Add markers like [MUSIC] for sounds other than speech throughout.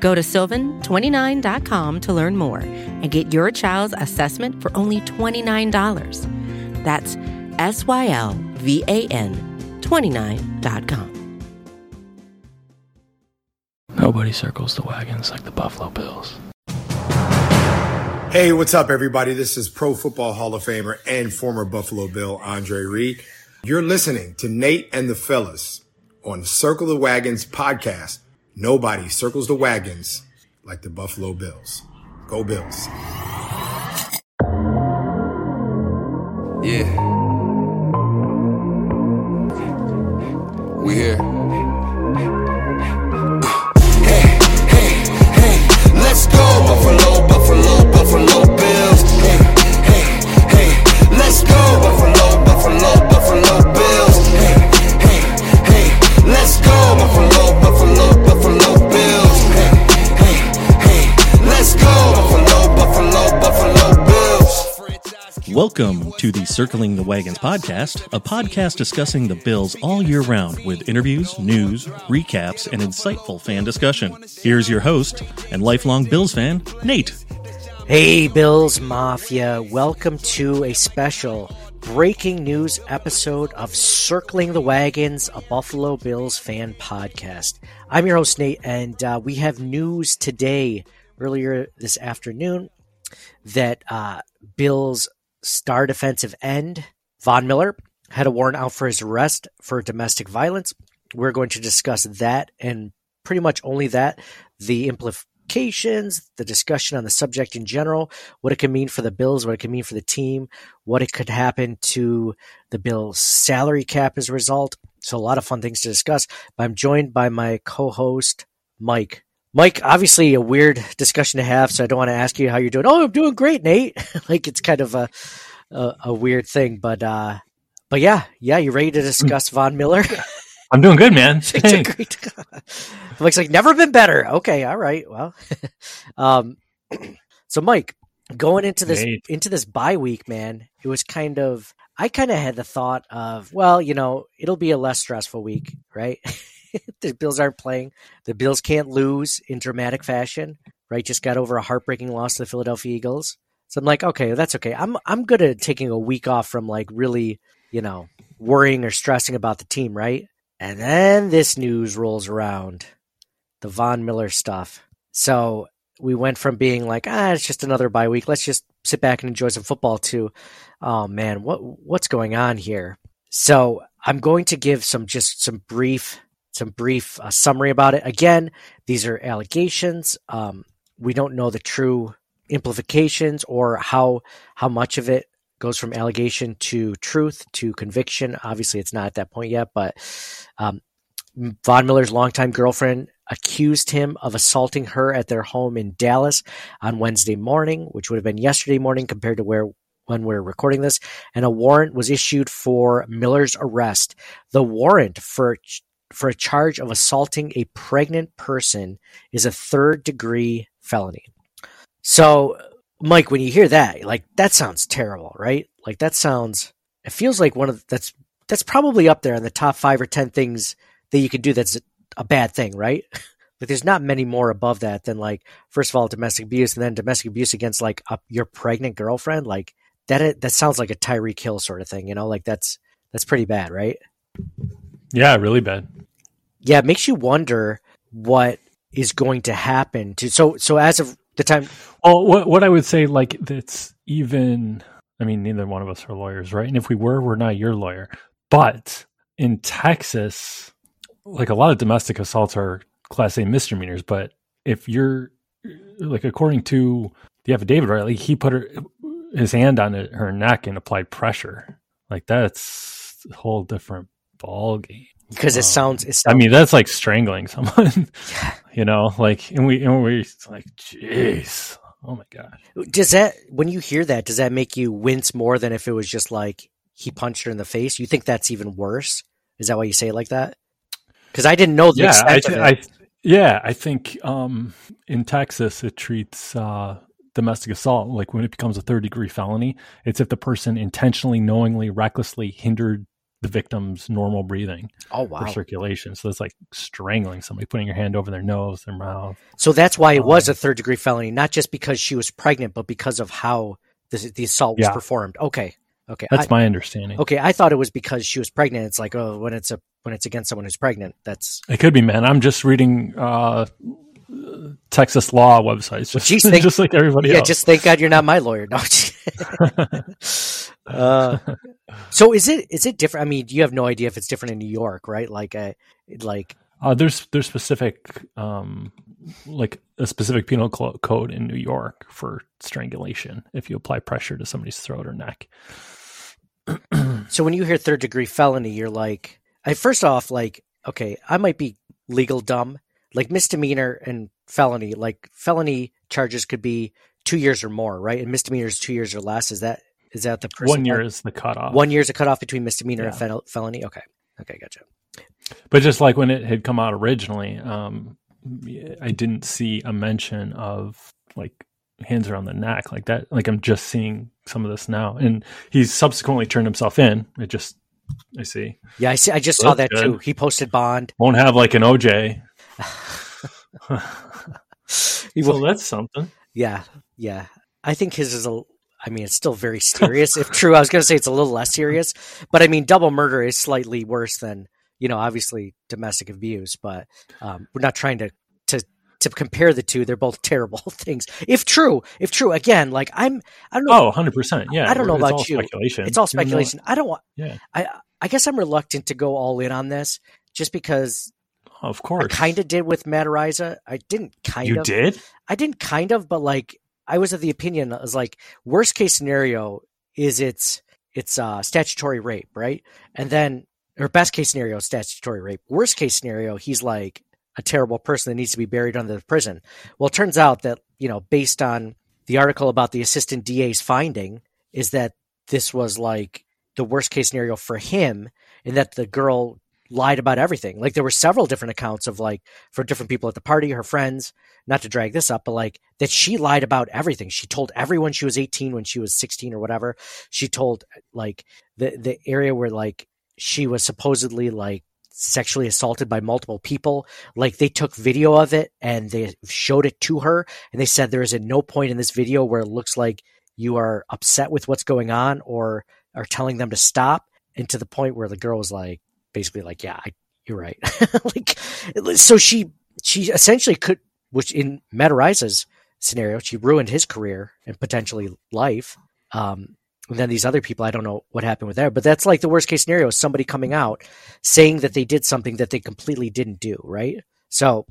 Go to sylvan29.com to learn more and get your child's assessment for only $29. That's S Y L V A N 29.com. Nobody circles the wagons like the Buffalo Bills. Hey, what's up, everybody? This is Pro Football Hall of Famer and former Buffalo Bill Andre Reed. You're listening to Nate and the Fellas on Circle the Wagons podcast. Nobody circles the wagons like the Buffalo Bills. Go Bills. Yeah. We here. Welcome to the Circling the Wagons podcast, a podcast discussing the Bills all year round with interviews, news, recaps, and insightful fan discussion. Here's your host and lifelong Bills fan, Nate. Hey, Bills Mafia. Welcome to a special breaking news episode of Circling the Wagons, a Buffalo Bills fan podcast. I'm your host, Nate, and uh, we have news today, earlier this afternoon, that uh, Bills star defensive end, Von Miller, had a warrant out for his arrest for domestic violence. We're going to discuss that and pretty much only that, the implications, the discussion on the subject in general, what it could mean for the Bills, what it could mean for the team, what it could happen to the Bills' salary cap as a result. So, a lot of fun things to discuss. But I'm joined by my co host, Mike. Mike, obviously a weird discussion to have, so I don't want to ask you how you're doing. Oh, I'm doing great, Nate. [LAUGHS] like it's kind of a, a a weird thing, but uh but yeah, yeah, you ready to discuss Von Miller? [LAUGHS] I'm doing good, man. [LAUGHS] It's a Thanks. great- Mike's like, never been better. Okay, all right. Well, um, [CLEARS THROAT] so Mike, going into this Great. into this bye week, man, it was kind of I kind of had the thought of, well, you know, it'll be a less stressful week, right? [LAUGHS] the Bills aren't playing. The Bills can't lose in dramatic fashion, right? Just got over a heartbreaking loss to the Philadelphia Eagles. So I'm like, okay, that's okay. I'm I'm good at taking a week off from like really, you know, worrying or stressing about the team, right? And then this news rolls around, the Von Miller stuff. So we went from being like, ah, it's just another bye week. Let's just sit back and enjoy some football. To, oh man, what what's going on here? So I'm going to give some just some brief some brief uh, summary about it. Again, these are allegations. Um, we don't know the true implications or how how much of it goes from allegation to truth to conviction. Obviously, it's not at that point yet, but um, Von Miller's longtime girlfriend accused him of assaulting her at their home in Dallas on Wednesday morning, which would have been yesterday morning compared to where when we're recording this, and a warrant was issued for Miller's arrest. The warrant for for a charge of assaulting a pregnant person is a third degree felony. So, Mike, when you hear that, like that sounds terrible, right? Like that sounds it feels like one of that's that's probably up there in the top 5 or 10 things that you could do that's a bad thing, right? [LAUGHS] Like there's not many more above that than like first of all domestic abuse and then domestic abuse against like a, your pregnant girlfriend like that that sounds like a Tyreek Hill sort of thing, you know? Like that's that's pretty bad, right? Yeah, really bad. yeah, it makes you wonder what is going to happen to so so as of the time Well, what what I would say, like that's even. I mean, neither one of us are lawyers, right? And if we were, we're not your lawyer. But in Texas, like a lot of domestic assaults are class A misdemeanors. But if you're like, according to the affidavit, right? Like he put her his hand on her neck and applied pressure. Like that's a whole different ball game. because it Um, sounds it sounds I mean, that's like strangling [LAUGHS] someone, you know. Like, and we and we like, jeez, Oh my gosh. Does that when you hear that, does that make you wince more than if it was just like he punched her in the face? You think that's even worse? Is that why you say it like that? Because I didn't know the Yeah, I, extent of it. I, yeah, I think um, in Texas it treats uh, domestic assault like when it becomes a third degree felony. It's if the person intentionally, knowingly, recklessly hindered the victim's normal breathing oh or wow! circulation. So it's like strangling somebody, putting your hand over their nose, their mouth. So that's why it was Um, a third degree felony, not just because she was pregnant, but because of how the, the assault was Yeah. performed. Okay, okay, That's I, my understanding. okay. I thought it was because she was pregnant. It's like oh, when it's a when it's against someone who's pregnant, that's It could be, man. I'm just reading uh, Texas law websites, just, geez, [LAUGHS] thank- just like everybody yeah. else. Just thank God you're not my lawyer. [LAUGHS] No. [LAUGHS] uh, so is it is it different? I mean, you have no idea if it's different in New York, right? Like, uh, like Uh, there's there's specific um, like a specific penal code in New York for strangulation if you apply pressure to somebody's throat or neck. [CLEARS THROAT] So when you hear third degree felony, you're like, I first off, like, okay, I might be legal dumb. Like misdemeanor and felony, like felony charges could be two years or more, right? And misdemeanors two years or less. Is that is that the person One year part? is the cutoff. One year is a cutoff between misdemeanor and fel- felony. Okay, okay, gotcha. But just like when it had come out originally, um, I didn't see a mention of like hands around the neck like that. Like I'm just seeing some of this now, and he's subsequently turned himself in. It just I see Yeah, I see. I just Well, saw that that's too. He posted bond. won't have like an OJ. [LAUGHS] He so that's something. Yeah, yeah. I think his is a. I mean, it's still very serious. if true, I was going to say it's a little less serious, but I mean, double murder is slightly worse than you know, obviously domestic abuse. But um, we're not trying to to to compare the two. They're both terrible [LAUGHS] things. If true, if true, again, like I'm, I don't know. Oh, 100 percent. Yeah, I don't know it's about all you. Speculation. it's all speculation. I don't want. Yeah. I I guess I'm reluctant to go all in on this, just because Of course. I kind of did with Matt Araiza. I didn't kind You of. You did? I didn't kind of, but like I was of the opinion it was like worst case scenario is it's it's uh statutory rape, right? And then or best case scenario statutory rape. Worst case scenario, he's like a terrible person that needs to be buried under the prison. Well, it turns out that, you know, based on the article about the assistant DA's finding is that this was like the worst case scenario for him and that the girl lied about everything. Like there were several different accounts of like for different people at the party, her friends, not to drag this up, but like that she lied about everything. She told everyone she was 18 when she was 16 or whatever. She told like the the area where like she was supposedly like sexually assaulted by multiple people. Like they took video of it and they showed it to her and they said there is at no point in this video where it looks like you are upset with what's going on or are telling them to stop and to the point where the girl was like basically like yeah I, you're right [LAUGHS] like so she she essentially could which in Matt Araiza's scenario she ruined his career and potentially life um and then these other people i don't know what happened with there but that's like the worst case scenario is somebody coming out saying that they did something that they completely didn't do right so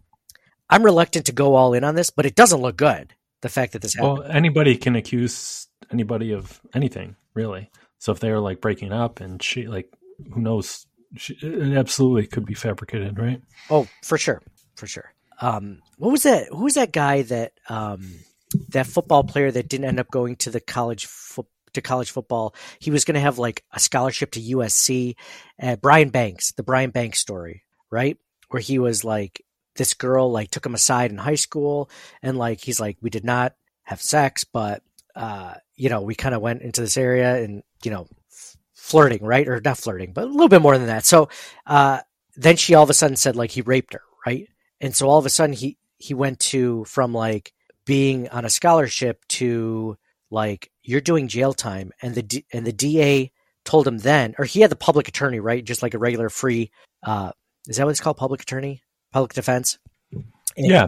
i'm reluctant to go all in on this but it doesn't look good the fact that this happened Well, anybody can accuse anybody of anything, really. So if they're like breaking up and she, like, who knows? It absolutely could be fabricated, right? Oh, for sure, for sure. Um, what was that? Who was that guy that um, that football player that didn't end up going to the college fo- to college football? He was going to have like a scholarship to USC. Uh, Brian Banks, the Brian Banks story, right? Where he was like this girl like took him aside in high school and like he's like we did not have sex, but uh, you know we kind of went into this area and you know flirting, right? Or not flirting, but a little bit more than that. So uh, then she all of a sudden said like he raped her, right? And so all of a sudden he he went to from like being on a scholarship to like you're doing jail time, and the D, and the DA told him then, or he had the public attorney, right? Just like a regular free. Uh, is that what it's called? Public attorney, public defense. And- Yeah,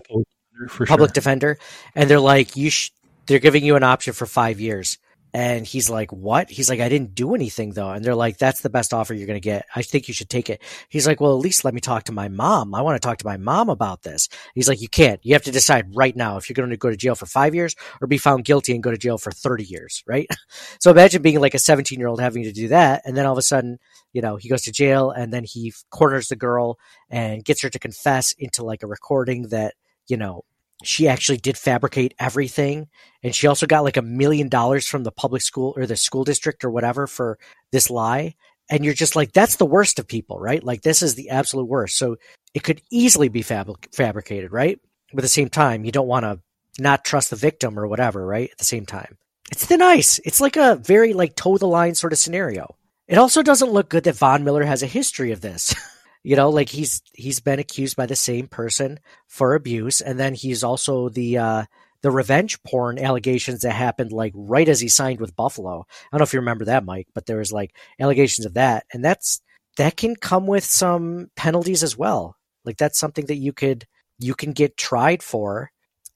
for public sure. defender, and they're like, you. Sh- they're giving you an option for five years. And he's like, what? He's like, I didn't do anything though. And they're like, that's the best offer you're going to get. I think you should take it. He's like, well, at least let me talk to my mom. I want to talk to my mom about this. He's like, you can't. You have to decide right now if you're going to go to jail for five years or be found guilty and go to jail for 30 years, right? [LAUGHS] So imagine being like a 17 year old having to do that. And then all of a sudden, you know, he goes to jail and then he corners the girl and gets her to confess into like a recording that, you know, she actually did fabricate everything. And she also got like a million dollars from the public school or the school district or whatever for this lie. And you're just like, that's the worst of people, right? Like, this is the absolute worst. So it could easily be fabri- fabricated, right? But at the same time, you don't want to not trust the victim or whatever, right? At the same time, it's thin ice. It's like a very like toe the line sort of scenario. It also doesn't look good that Von Miller has a history of this. [LAUGHS] you know, like he's he's been accused by the same person for abuse, and then he's also the uh, the revenge porn allegations that happened like right as he signed with Buffalo. I don't know if you remember that, Mike, but there was like allegations of that, and that's that can come with some penalties as well. Like that's something that you could you can get tried for,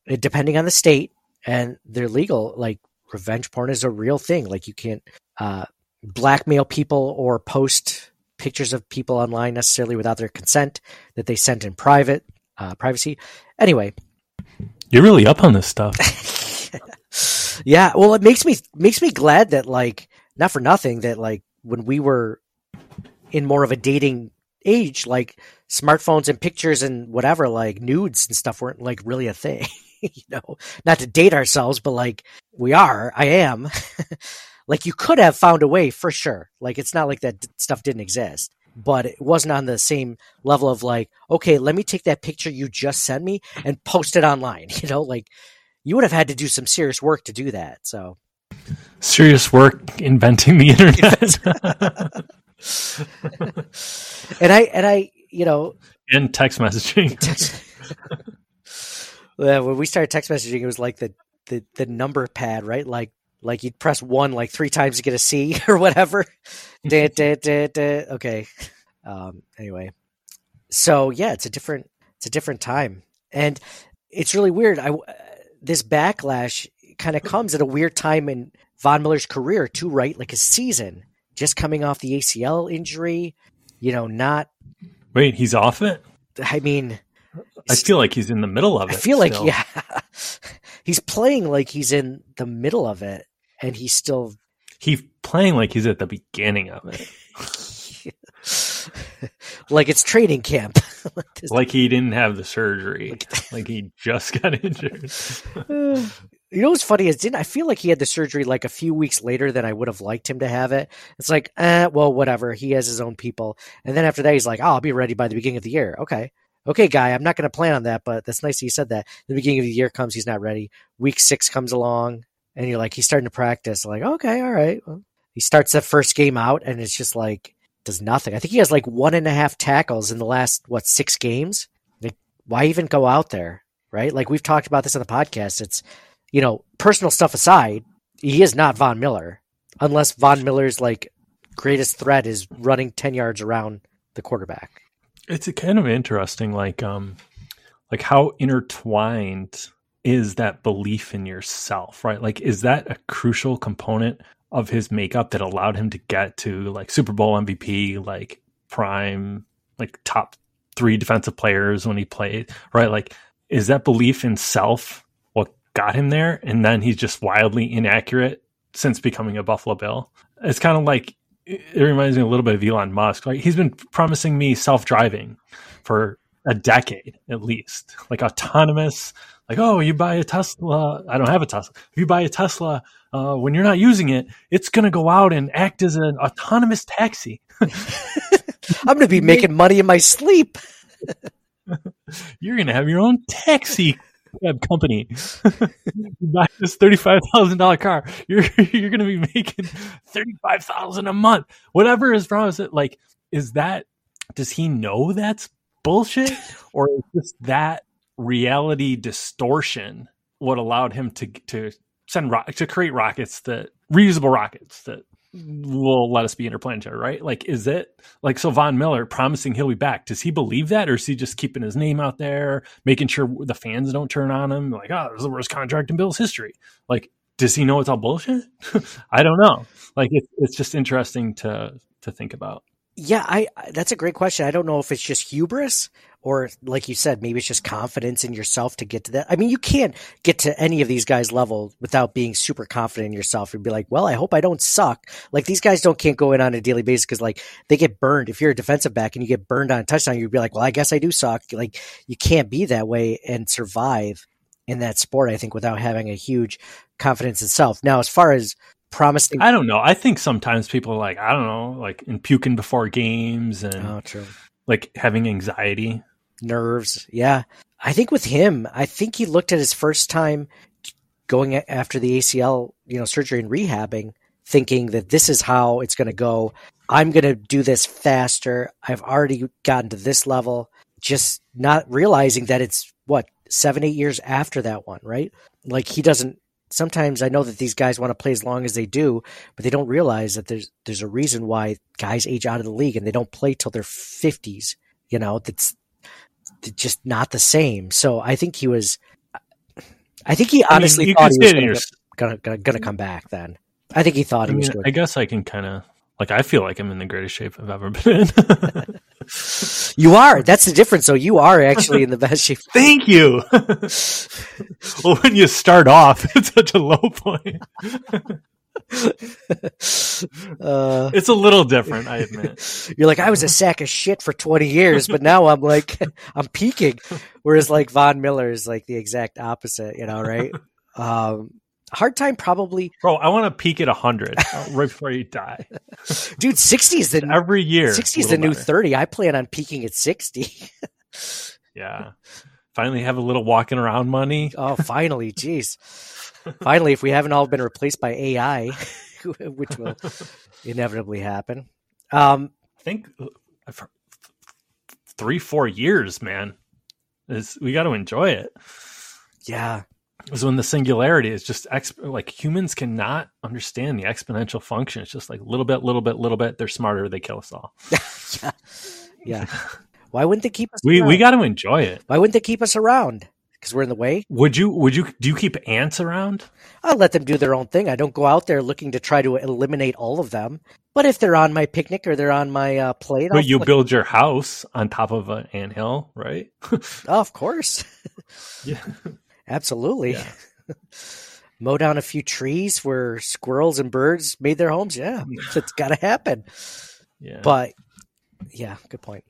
eh, depending on the state and they're legal. Like revenge porn is a real thing. Like you can't uh, blackmail people or post pictures of people online necessarily without their consent that they sent in private uh, privacy. Anyway, you're really up on this stuff. [LAUGHS] yeah, well, it makes me makes me glad that like not for nothing that like when we were in more of a dating age, like smartphones and pictures and whatever, like nudes and stuff weren't like really a thing. [LAUGHS] you know, not to date ourselves, but like we are. I am. [LAUGHS] like you could have found a way for sure. Like it's not like that stuff didn't exist, but it wasn't on the same level of like, okay, let me take that picture you just sent me and post it online. [LAUGHS] You know, like you would have had to do some serious work to do that. So serious work inventing the internet. [LAUGHS] and I and I, you know, and text messaging. [LAUGHS] Text, when we started text messaging, it was like the, the the number pad, right? Like like you'd press one like three times to get a C [LAUGHS] or whatever. [LAUGHS] da, da, da. Okay. Um, anyway, so yeah, it's a different it's a different time, and it's really weird. I this backlash kind of comes at a weird time in Von Miller's career too, right? Like a season just coming off the ACL injury, you know, not. Wait, he's off it. I mean, I feel like he's in the middle of it. I feel still. like yeah, [LAUGHS] he's playing like he's in the middle of it, and he's still he's playing like he's at the beginning of it. [LAUGHS] like it's training camp. [LAUGHS] like he didn't have the surgery. like [LAUGHS] he just got injured. [SIGHS] You know what's funny is didn't I feel like he had the surgery like a few weeks later than I would have liked him to have it. It's like, eh, well, whatever. He has his own people. And then after that, he's like, oh, I'll be ready by the beginning of the year. Okay. Okay, guy, I'm not going to plan on that, but that's nice that you said that. The beginning of the year comes, he's not ready. Week six comes along, and you're like, he's starting to practice. Like, okay, all right. Well, he starts that first game out, and it's just like, does nothing. I think he has like one and a half tackles in the last, what, six games? Like, why even go out there? Right? Like, we've talked about this on the podcast. It's, you know, personal stuff aside, he is not Von Miller, unless Von Miller's like greatest threat is running ten yards around the quarterback. It's kind of interesting, like, um, like how intertwined is that belief in yourself, right? Like, is that a crucial component of his makeup that allowed him to get to like Super Bowl MVP, like prime, like top three defensive players when he played, right? Like, is that belief in self what got him there, and then he's just wildly inaccurate since becoming a Buffalo Bill. It's kind of like it reminds me a little bit of Elon Musk. Like he's been promising me self driving for a decade at least, like autonomous. Like, oh, you buy a Tesla. I don't have a Tesla. If you buy a Tesla, uh, when you're not using it, it's going to go out and act as an autonomous taxi. [LAUGHS] I'm going to be making [LAUGHS] money in my sleep. you're going to have your own taxi cab company. [LAUGHS] you buy this thirty-five thousand dollar car, you're you're going to be making thirty-five thousand a month. Whatever is wrong with it, like, is that? Does he know that's bullshit, or is just that reality distortion what allowed him to to send ro- to create rockets that reusable rockets that will let us be interplanetary, right? Like, is it like so? Von Miller promising he'll be back. Does he believe that, or is he just keeping his name out there, making sure the fans don't turn on him? Like, oh, this is the worst contract in Bill's history. Like, does he know it's all bullshit? [LAUGHS] I don't know. Like, it's it's just interesting to to think about. Yeah, I that's a great question. I don't know if it's just hubris or like you said, maybe it's just confidence in yourself to get to that. I mean, you can't get to any of these guys' level without being super confident in yourself and be like, well, I hope I don't suck. Like these guys don't can't go in on a daily basis because like they get burned. If you're a defensive back and you get burned on a touchdown, you'd be like, well, I guess I do suck. Like you can't be that way and survive in that sport. I think without having a huge confidence in self. Now, as far as promising, I don't know. I think sometimes people are like, I don't know, like in puking before games and oh, like having anxiety. Nerves. Yeah. I think with him, I think he looked at his first time going after the ACL, you know, surgery and rehabbing, thinking that this is how it's going to go. I'm going to do this faster. I've already gotten to this level, just not realizing that it's what, seven, eight years after that one, right? Like he doesn't. Sometimes I know that these guys want to play as long as they do, but they don't realize that there's there's a reason why guys age out of the league and they don't play till their fifties. You know, that's just not the same. So I think he was. I think he I mean, honestly you thought he was gonna, gonna, gonna gonna come back. Then I think he thought I he was mean, going. I guess I can kind of like I feel like I'm in the greatest shape I've ever been in. [LAUGHS] [LAUGHS] You are. That's the difference. So you are actually in the best shape. [LAUGHS] Thank you. well, when you start off at such a low point, Uh, [LAUGHS] it's a little different. I admit. [LAUGHS] you're like I was a sack of shit for 20 years, but now I'm like [LAUGHS] I'm peaking. Whereas like Von Miller is like the exact opposite. You know, right? Um, hard time probably, Bro, I want to peak at 100 uh, right before you die. dude. 60 is the Every year. 60 is the new 30. I plan on peaking at 60. Yeah. Finally have a little walking around money. Oh, finally, jeez. Finally, if we haven't all been replaced by AI, [LAUGHS] which will inevitably happen. Um, I think uh, for three, four years, man. Is we got to enjoy it. yeah, Is when the singularity is just exp- like humans cannot understand the exponential function. It's just like little bit, little bit, little bit. They're smarter. They kill us all. [LAUGHS] yeah. Why wouldn't they keep us? We around? we got to enjoy it. Why wouldn't they keep us around? Because we're in the way. Would you? Would you? Do you keep ants around? I'll let them do their own thing. I don't go out there looking to try to eliminate all of them. But if they're on my picnic or they're on my uh, plate, I'll But you flick- build your house on top of an anthill, right? Oh, [LAUGHS] of course, [LAUGHS] yeah. absolutely. Yeah. [LAUGHS] Mow down a few trees where squirrels and birds made their homes. Yeah, it's got to happen. Yeah. But yeah, good point.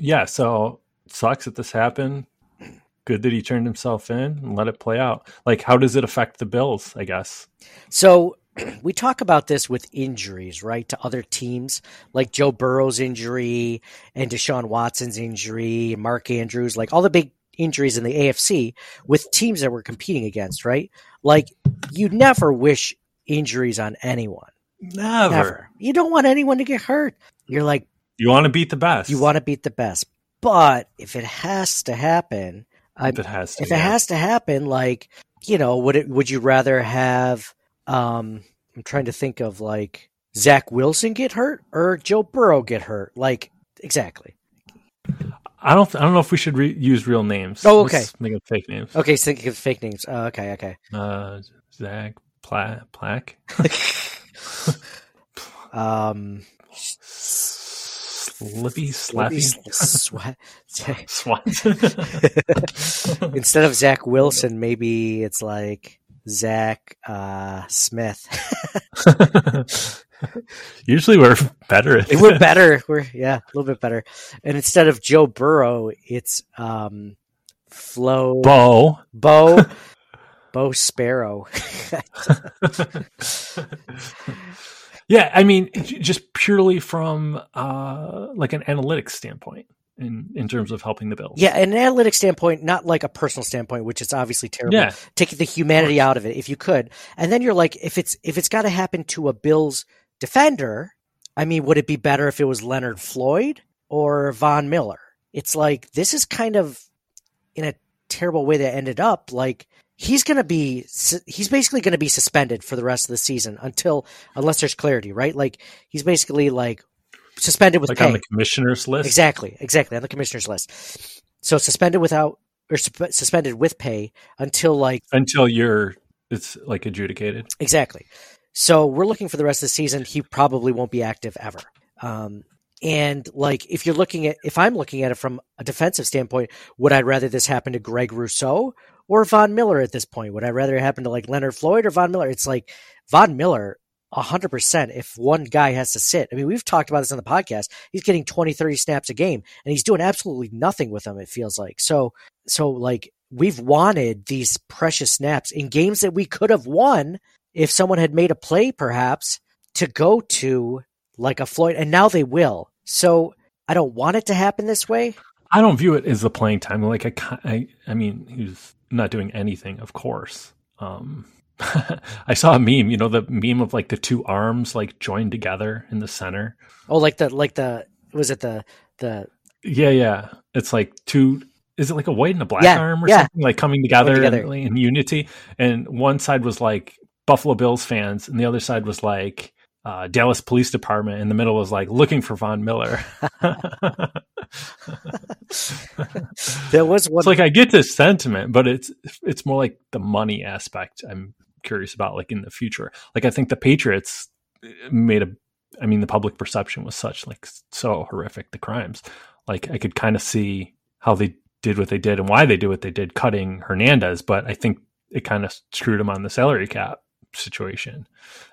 yeah. So sucks that this happened. Good that he turned himself in and let it play out. Like, how does it affect the Bills? I guess. So [CLEARS THROAT] we talk about this with injuries, right, to other teams, like Joe Burrow's injury and Deshaun Watson's injury, and Mark Andrews, like all the big injuries in the AFC with teams that we're competing against, right? Like you never wish injuries on anyone. Never. Never. You don't want anyone to get hurt. You're like, You want to beat the best. you want to beat the best. But if it has to happen, I, If it has to. if it has to happen, like you know, would it? Would you rather have? Um, I'm trying to think of like Zach Wilson get hurt or Joe Burrow get hurt. Like exactly. I don't. I don't know if we should re- use real names. Oh, Let's okay. make up fake names. Okay, so think of fake names. Uh, okay, okay. Uh, Zach Pla- Plaque. [LAUGHS] [LAUGHS] Um, Slippy Slappy [LAUGHS] Swa- Swanson. [LAUGHS] [LAUGHS] Instead of Zach Wilson, maybe it's like Zach uh, Smith. Usually we're better at we're better. We're yeah, a little bit better. And instead of Joe Burrow, it's um, Flo Bo. Bo Bo Sparrow. Yeah, I mean, just purely from uh, like an analytics standpoint, in in terms of helping the Bills. yeah, an analytic standpoint, not like a personal standpoint, which is obviously terrible. Yeah. Take the humanity out of it if you could. And then you're like, if it's if it's got to happen to a Bills defender, I mean, would it be better if it was Leonard Floyd or Von Miller? It's like this is kind of in a terrible way that ended up. Like he's going to be he's basically going to be suspended for the rest of the season until unless there's clarity, right? Like he's basically like suspended with like pay. on the commissioner's list. Exactly, exactly on the commissioner's list. So suspended without or suspended with pay until like Until you're, it's like adjudicated. exactly. So we're looking for the rest of the season. He probably won't be active ever. Um, and like if you're looking at if I'm looking at it from a defensive standpoint, would I rather this happen to Greg Rousseau or Von Miller at this point? Would I rather it happen to like Leonard Floyd or Von Miller? It's like Von Miller. 100% if one guy has to sit. I mean, we've talked about this on the podcast. He's getting 20, 30 snaps a game and he's doing absolutely nothing with them, it feels like. So, so like we've wanted these precious snaps in games that we could have won if someone had made a play, perhaps to go to like a Floyd, and now they will. So I don't want it to happen this way. I don't view it as the playing time. Like I, I, I mean, he's not doing anything, of course. Um, [LAUGHS] I saw a meme, you know, the meme of like the two arms like joined together in the center. Oh, like the like the was it the the Yeah, yeah. It's like two. Is it like a white and a black Yeah, arm or yeah. something like coming together, together. In, in unity? And one side was like Buffalo Bills fans, and the other side was like uh, Dallas Police Department. in the middle was like looking for Von Miller. [LAUGHS] there was one it's like I get this sentiment, but it's it's more like the money aspect. I'm curious about, like in the future. Like I think the Patriots made a. I mean, the public perception was such like so horrific the crimes. Like I could kind of see how they did what they did and why they did what they did, cutting Hernandez. But I think it kind of screwed him on the salary cap situation,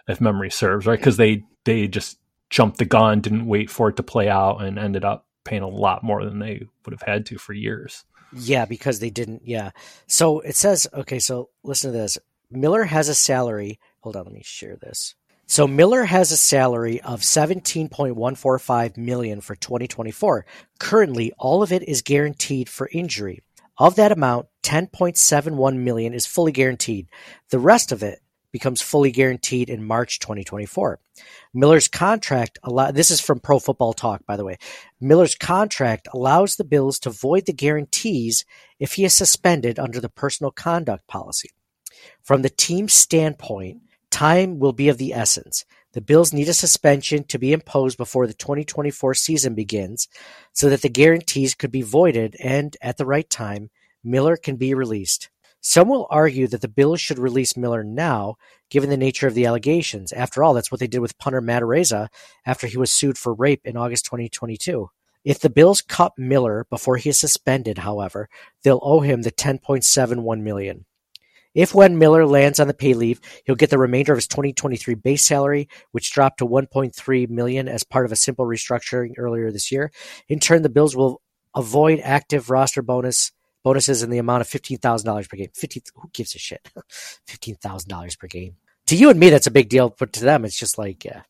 if memory serves, right? Because they they just jumped the gun, didn't wait for it to play out, and ended up paying a lot more than they would have had to for years. Yeah, because they didn't. Yeah. So it says, okay, so listen to this. Miller has a salary. Hold on, let me share this. So Miller has a salary of 17.145 million for 2024. Currently, all of it is guaranteed for injury. Of that amount, 10.71 million is fully guaranteed. The rest of it becomes fully guaranteed in March 2024. Miller's contract allow this is from Pro Football Talk by the way. Miller's contract allows the Bills to void the guarantees if he is suspended under the personal conduct policy. From the team's standpoint, time will be of the essence. The Bills need a suspension to be imposed before the 2024 season begins so that the guarantees could be voided and, at the right time, Miller can be released. Some will argue that the Bills should release Miller now, given the nature of the allegations. After all, that's what they did with punter Matt after he was sued for rape in August 2022. If the Bills cut Miller before he is suspended, however, they'll owe him the 10.71 million. If when Miller lands on the pay leave, he'll get the remainder of his 2023 base salary, which dropped to 1.3 million as part of a simple restructuring earlier this year. In turn, the Bills will avoid active roster bonus bonuses in the amount of fifteen thousand dollars per game. Fifteen, who gives a shit? [LAUGHS] Fifteen thousand dollars per game. To you and me, that's a big deal, but to them, it's just like, yeah.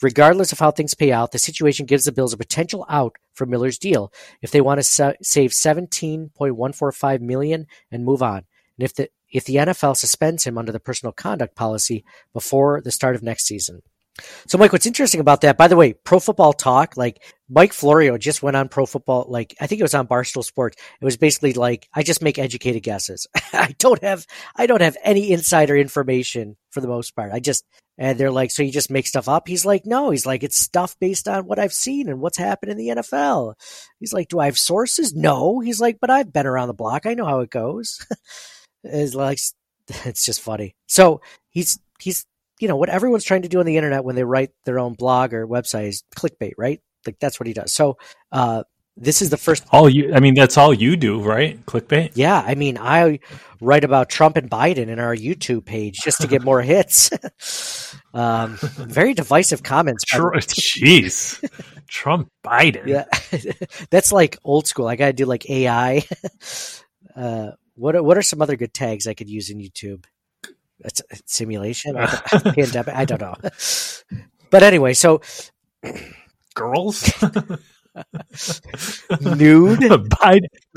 Regardless of how things pay out, the situation gives the Bills a potential out for Miller's deal if they want to sa- save seventeen point one four five million and move on. And if the if the NFL suspends him under the personal conduct policy before the start of next season. So, Mike, what's interesting about that, by the way, Pro Football Talk, like Mike Florio just went on Pro Football, like I think it was on Barstool Sports. It was basically like I just make educated guesses. [LAUGHS] I don't have I don't have any insider information for the most part. I just and they're like, so you just make stuff up? He's like, no. He's like, it's stuff based on what I've seen and what's happened in the NFL. He's like, do I have sources? No. He's like, but I've been around the block. I know how it goes. [LAUGHS] it's like [LAUGHS] it's just funny. So he's he's you know what everyone's trying to do on the internet when they write their own blog or website is clickbait, right? Like that's what he does. So uh, this is the first. All you, I mean, that's all you do, right? Clickbait. Yeah, I mean, I write about Trump and Biden in our YouTube page just to get more [LAUGHS] hits. [LAUGHS] um, very divisive comments. [LAUGHS] Jeez, Trump Biden. Yeah, that's like old school. I got to do like AI. uh, what what are some other good tags I could use in YouTube? It's, it's simulation, I don't- uh. pandemic. I don't know. But anyway, so Girls. nude [LAUGHS] Biden. [LAUGHS]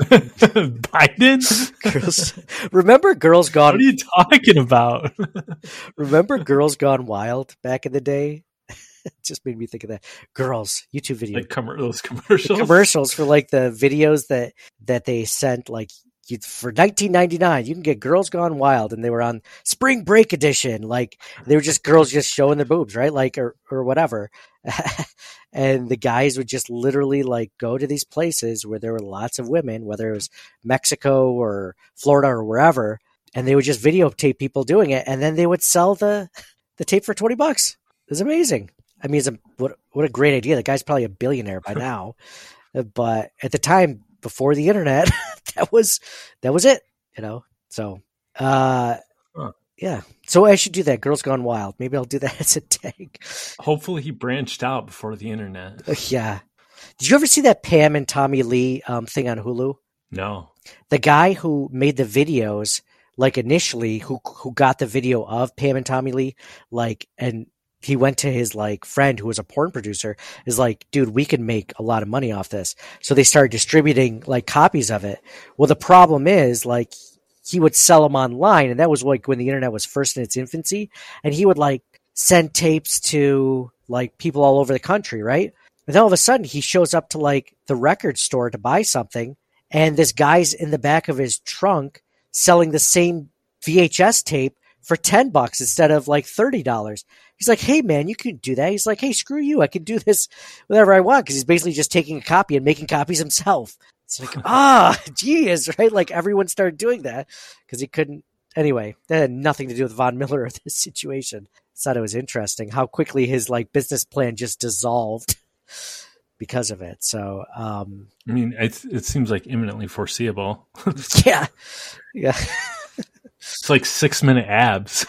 Biden. girls. Remember Girls Gone. What are you talking about? [LAUGHS] Remember Girls Gone Wild back in the day? It just made me think of that. Girls YouTube video like com- those the commercials. commercials for like the videos that that they sent like you, for 1999 you can get girls gone wild and they were on spring break edition like they were just girls just showing their boobs right like or or whatever. [LAUGHS] And the guys would just literally like go to these places where there were lots of women whether it was mexico or florida or wherever and they would just videotape people doing it and then they would sell the the tape for 20 bucks. It's amazing. I mean it's a what, what a great idea. The guy's probably a billionaire by [LAUGHS] now. But at the time before the internet [LAUGHS] that was that was it you know so uh Huh. yeah so i should do that girls gone wild maybe i'll do that [LAUGHS] as a tag Hopefully, he branched out before the internet. [LAUGHS] Yeah did you ever see that pam and tommy lee um thing on hulu No. the guy who made the videos, like initially, who who got the video of Pam and Tommy Lee, like, and he went to his like friend who was a porn producer, is like, dude, we can make a lot of money off this. So they started distributing like copies of it. Well, the problem is like he would sell them online, and that was like when the internet was first in its infancy, and he would like send tapes to like people all over the country, right? And then all of a sudden he shows up to like the record store to buy something, and this guy's in the back of his trunk selling the same VHS tape for 10 bucks instead of like $30. He's like, hey man, you can do that. He's like, hey, screw you. I can do this whatever I want because he's basically just taking a copy and making copies himself. It's like, [LAUGHS] ah, geez, right? Like everyone started doing that because he couldn't. Anyway, that had nothing to do with Von Miller or [LAUGHS] this situation. I thought it was interesting how quickly his like business plan just dissolved [LAUGHS] because of it. So, um, I mean, it, it seems like imminently foreseeable. yeah, yeah. it's like six minute abs.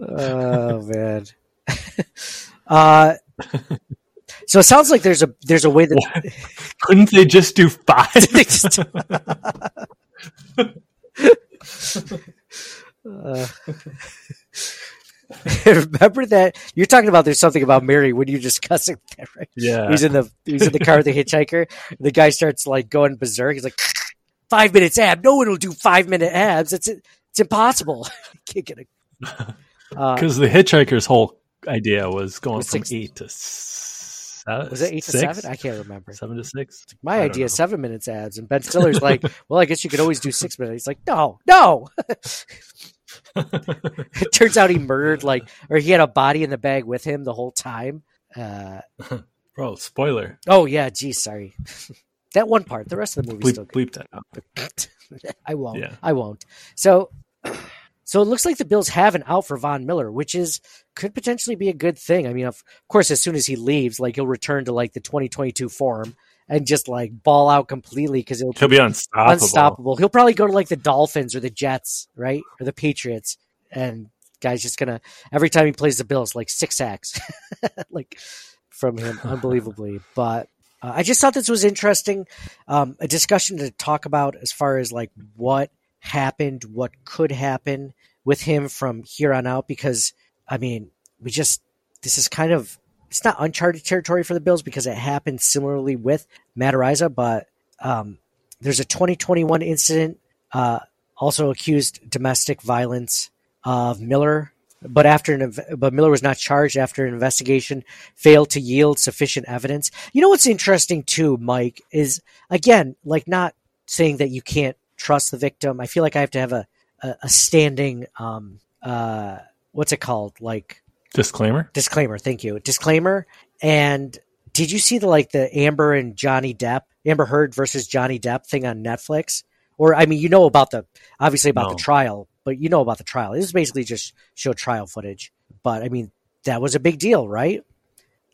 Oh man. Uh, so it sounds like there's a there's a way that couldn't they just do five? [LAUGHS] [LAUGHS] uh, [LAUGHS] remember that you're talking about there's something about Mary when you're discussing [LAUGHS] that, right? Yeah. He's in the he's in the car with the hitchhiker. The guy starts like going berserk. He's like, five minutes ab. No one will do five minute abs. It's it's impossible. [LAUGHS] can't get a because uh, the hitchhiker's whole idea was going Was from six- eight to seven. was it eight to seven? I can't remember. Seven to six. My I idea is seven minutes abs, and Ben Stiller's like, "Well, I guess you could always do six minutes." He's like, "No, no." [LAUGHS] it turns out he murdered [LAUGHS] like, or he had a body in the bag with him the whole time. Uh, [LAUGHS] Bro, spoiler. oh yeah, geez, sorry. that one part. The rest of the movie Bleep, still good. bleep that out. I won't. Yeah. I won't. So, [CLEARS THROAT] so it looks like the Bills have an out for Von Miller, which is could potentially be a good thing. I mean, of course, as soon as he leaves, like he'll return to like the 2022 form and just like ball out completely because he'll He'll be unstoppable. unstoppable. He'll probably go to like the Dolphins or the Jets, right, or the Patriots, and guy's just gonna every time he plays the Bills, like six sacks, [LAUGHS] like from him, [LAUGHS] unbelievably. But uh, I just thought this was interesting, um, a discussion to talk about as far as like what happened, what could happen with him from here on out, because I mean, we just this is kind of it's not uncharted territory for the Bills because it happened similarly with Matt Araiza, but um, there's a 2021 incident, uh, also accused domestic violence of Miller, but after an but Miller was not charged after an investigation failed to yield sufficient evidence. You know what's interesting too, Mike, is again like not saying that you can't trust the victim. I feel like I have to have a a, a standing um uh what's it called like Disclaimer. disclaimer. Thank you. Disclaimer. And did you see the like the amber and johnny depp amber heard versus johnny depp thing on netflix? Or i mean you know about the obviously about No. the trial but you know about the trial. It is basically just show trial footage. But i mean that was a big deal right?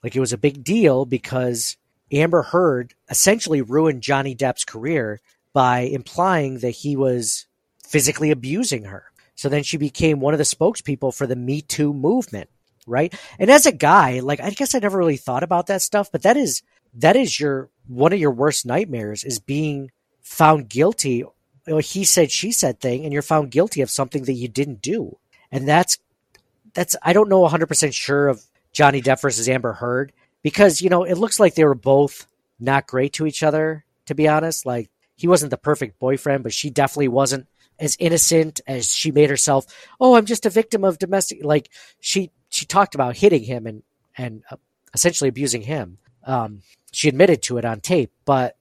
Like it was a big deal because amber heard essentially ruined johnny depp's career by implying that he was physically abusing her. So then she became one of the spokespeople for the me too movement right? And as a guy, like I guess I never really thought about that stuff, but that is that is your one of your worst nightmares is being found guilty. He said, she said thing, and you're found guilty of something that you didn't do, and that's that's I don't know 100 percent sure of Johnny Depp versus Amber Heard because you know it looks like they were both not great to each other. To be honest, like he wasn't the perfect boyfriend, but she definitely wasn't as innocent as she made herself. Oh, I'm just a victim of domestic. Like she she talked about hitting him and and uh, essentially abusing him. Um, she admitted to it on tape, but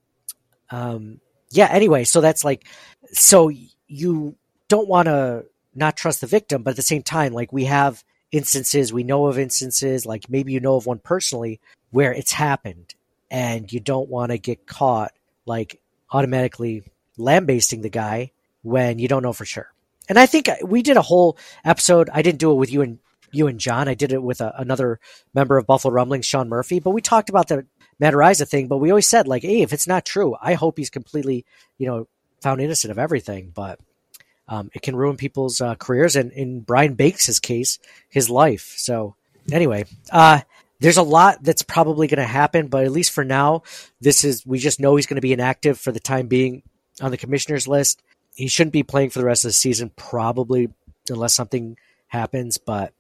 um, yeah. Anyway, so that's like so you don't want to not trust the victim, but at the same time, like we have instances, we know of instances, like maybe you know of one personally where it's happened, and you don't want to get caught like automatically lambasting the guy when you don't know for sure. And I think we did a whole episode. I didn't do it with you and you and John. I did it with a, another member of Buffalo Rumblings, Sean Murphy. But we talked about the Matt Araiza thing. But we always said like, hey, if it's not true, I hope he's completely, you know, found innocent of everything. But um, it can ruin people's uh, careers, and in Brian Bakes' case, his life. So anyway, uh, there's a lot that's probably going to happen, but at least for now, this is we just know he's going to be inactive for the time being on the commissioner's list. He shouldn't be playing for the rest of the season, probably unless something happens. But uh,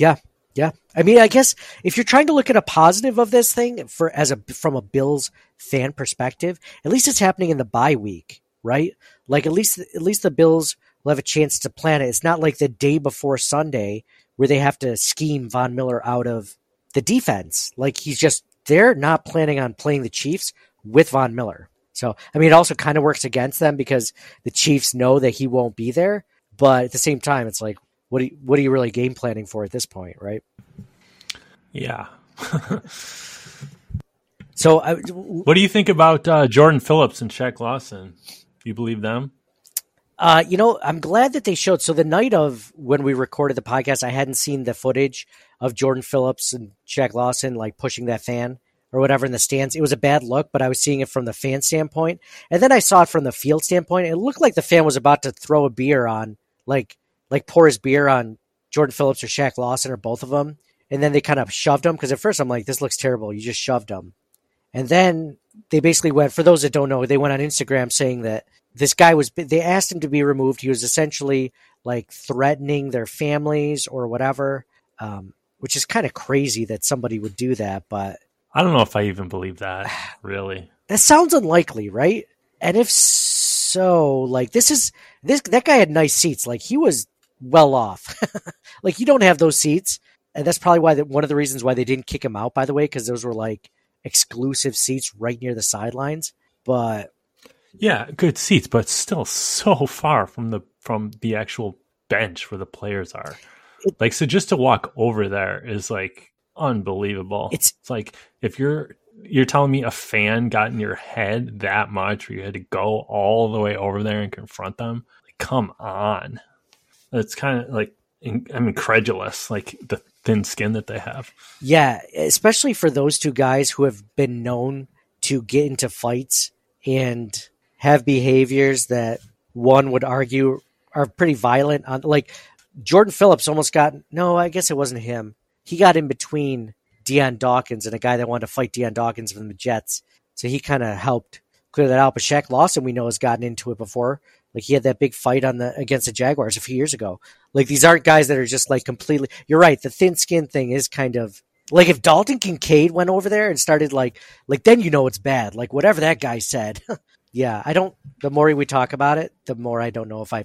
yeah, yeah. I mean, I guess if you're trying to look at a positive of this thing for as a from a Bills fan perspective, at least it's happening in the bye week, right? Like at least at least the Bills will have a chance to plan it. It's not like the day before Sunday where they have to scheme Von Miller out of the defense. Like he's just they're not planning on playing the Chiefs with Von Miller. So I mean, it also kind of works against them because the Chiefs know that he won't be there. But at the same time, it's like, what are you, what are you really game planning for at this point, right? Yeah. [LAUGHS] so, I, what do you think about uh, Jordan Phillips and Shaq Lawson? You believe them? Uh, you know, I'm glad that they showed. So the night of when we recorded the podcast, I hadn't seen the footage of Jordan Phillips and Shaq Lawson like pushing that fan or whatever in the stands. It was a bad look, but I was seeing it from the fan standpoint. And then I saw it from the field standpoint. It looked like the fan was about to throw a beer on, like, like pour his beer on Jordan Phillips or Shaq Lawson or both of them. And then they kind of shoved him because at first I'm like, this looks terrible. You just shoved him. And then they basically went, for those that don't know, they went on Instagram saying that this guy was they asked him to be removed. He was essentially like threatening their families or whatever, um, which is kind of crazy that somebody would do that. But I don't know if I even believe that. [SIGHS] Really, that sounds unlikely, right? And if so, like this is this that guy had nice seats. Like he was well off. [LAUGHS] like you don't have those seats, and that's probably why the, one of the reasons why they didn't kick him out. By the way, because those were like exclusive seats right near the sidelines. But yeah, good seats, but still so far from the from the actual bench where the players are. It, like so just to walk over there is like unbelievable. It's, it's like if you're you're telling me a fan got in your head that much where you had to go all the way over there and confront them. Like, come on. It's kind of like I'm incredulous, like the thin skin that they have. Yeah, especially for those two guys who have been known to get into fights and have behaviors that one would argue are pretty violent. On like Jordan Phillips almost got no, I guess it wasn't him. He got in between Dion Dawkins and a guy that wanted to fight Dion Dawkins from the Jets, so he kind of helped clear that out. But Shaq Lawson, we know, has gotten into it before. Like he had that big fight on the against the Jaguars a few years ago. Like these aren't guys that are just like completely. You're right. The thin skin thing is kind of like if Dalton Kincaid went over there and started like like then you know it's bad. Like whatever that guy said, [LAUGHS] yeah, I don't. The more we talk about it, the more I don't know if I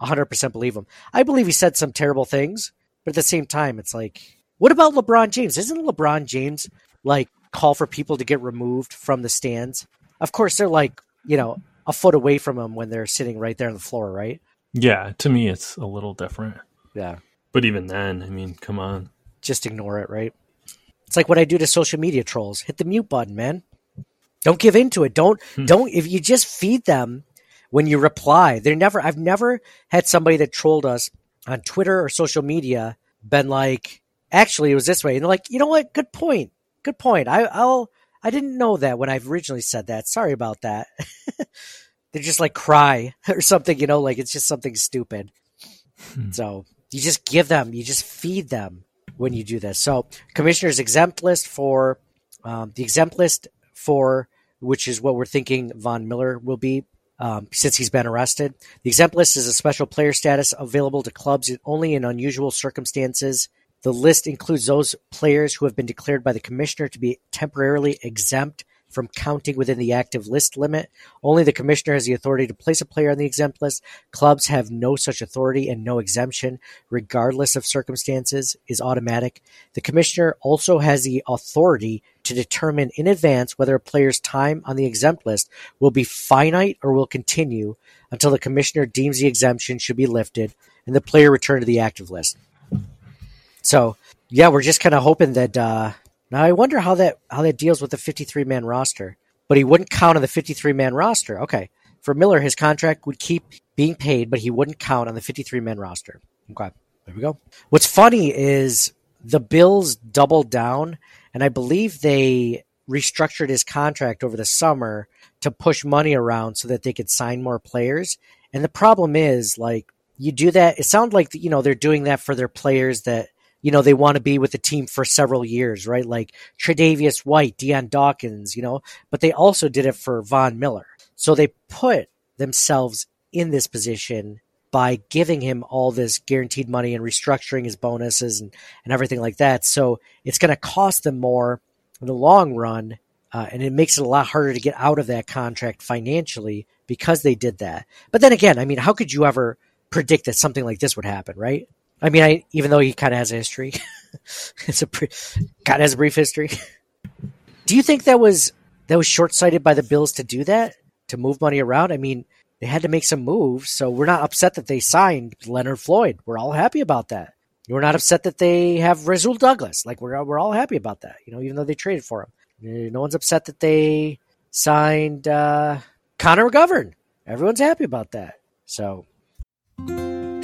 100% believe him. I believe he said some terrible things, but at the same time, it's like, what about LeBron James? Isn't LeBron James like call for people to get removed from the stands? Of course, they're like, you know, a foot away from them when they're sitting right there on the floor, right? Yeah, to me, it's a little different. Yeah. But even then, I mean, come on. Just ignore it, right? It's like what I do to social media trolls. Hit the mute button, man. Don't give into it. Don't hmm. don't if you just feed them when you reply. They're never I've never had somebody that trolled us on Twitter or social media been like, actually it was this way. And they're like, you know what? Good point. Good point. I I'll I didn't know that when I originally said that. Sorry about that. [LAUGHS] they just like cry [LAUGHS] or something, you know, like it's just something stupid. Hmm. So you just give them, you just feed them when you do this. So commissioner's exempt list for um, the exempt list for which is what we're thinking Von Miller will be um, since he's been arrested. The exempt list is a special player status available to clubs only in unusual circumstances. The list includes those players who have been declared by the commissioner to be temporarily exempt from counting within the active list limit. Only the commissioner has the authority to place a player on the exempt list. Clubs have no such authority and no exemption, regardless of circumstances, is automatic. The commissioner also has the authority to determine in advance whether a player's time on the exempt list will be finite or will continue until the commissioner deems the exemption should be lifted and the player returned to the active list. So, yeah, we're just kind of hoping that uh, now I wonder how that how that deals with the 53 man roster. But he wouldn't count on the 53 man roster. Okay. For Miller, his contract would keep being paid, but he wouldn't count on the 53 man roster. Okay. There we go. What's funny is the Bills doubled down, and I believe they restructured his contract over the summer to push money around so that they could sign more players. And the problem is, like, you do that. It sounds like you know they're doing that for their players that you know, they want to be with the team for several years, right? Like Tre'Davious White, Dion Dawkins, you know, but they also did it for Von Miller. So they put themselves in this position by giving him all this guaranteed money and restructuring his bonuses and, and everything like that. So it's going to cost them more in the long run. Uh, and it makes it a lot harder to get out of that contract financially because they did that. But then again, I mean, how could you ever predict that something like this would happen, right? I mean, I, even though he kind of has a history, [LAUGHS] it's a pre- kind of has a brief history. do you think that was that was short sighted by the Bills to do that to move money around? I mean, they had to make some moves, so we're not upset that they signed Leonard Floyd. We're all happy about that. We're not upset that they have Rasul Douglas. Like we're we're all happy about that. You know, even though they traded for him, no one's upset that they signed uh, Connor McGovern. Everyone's happy about that. So